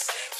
Sick,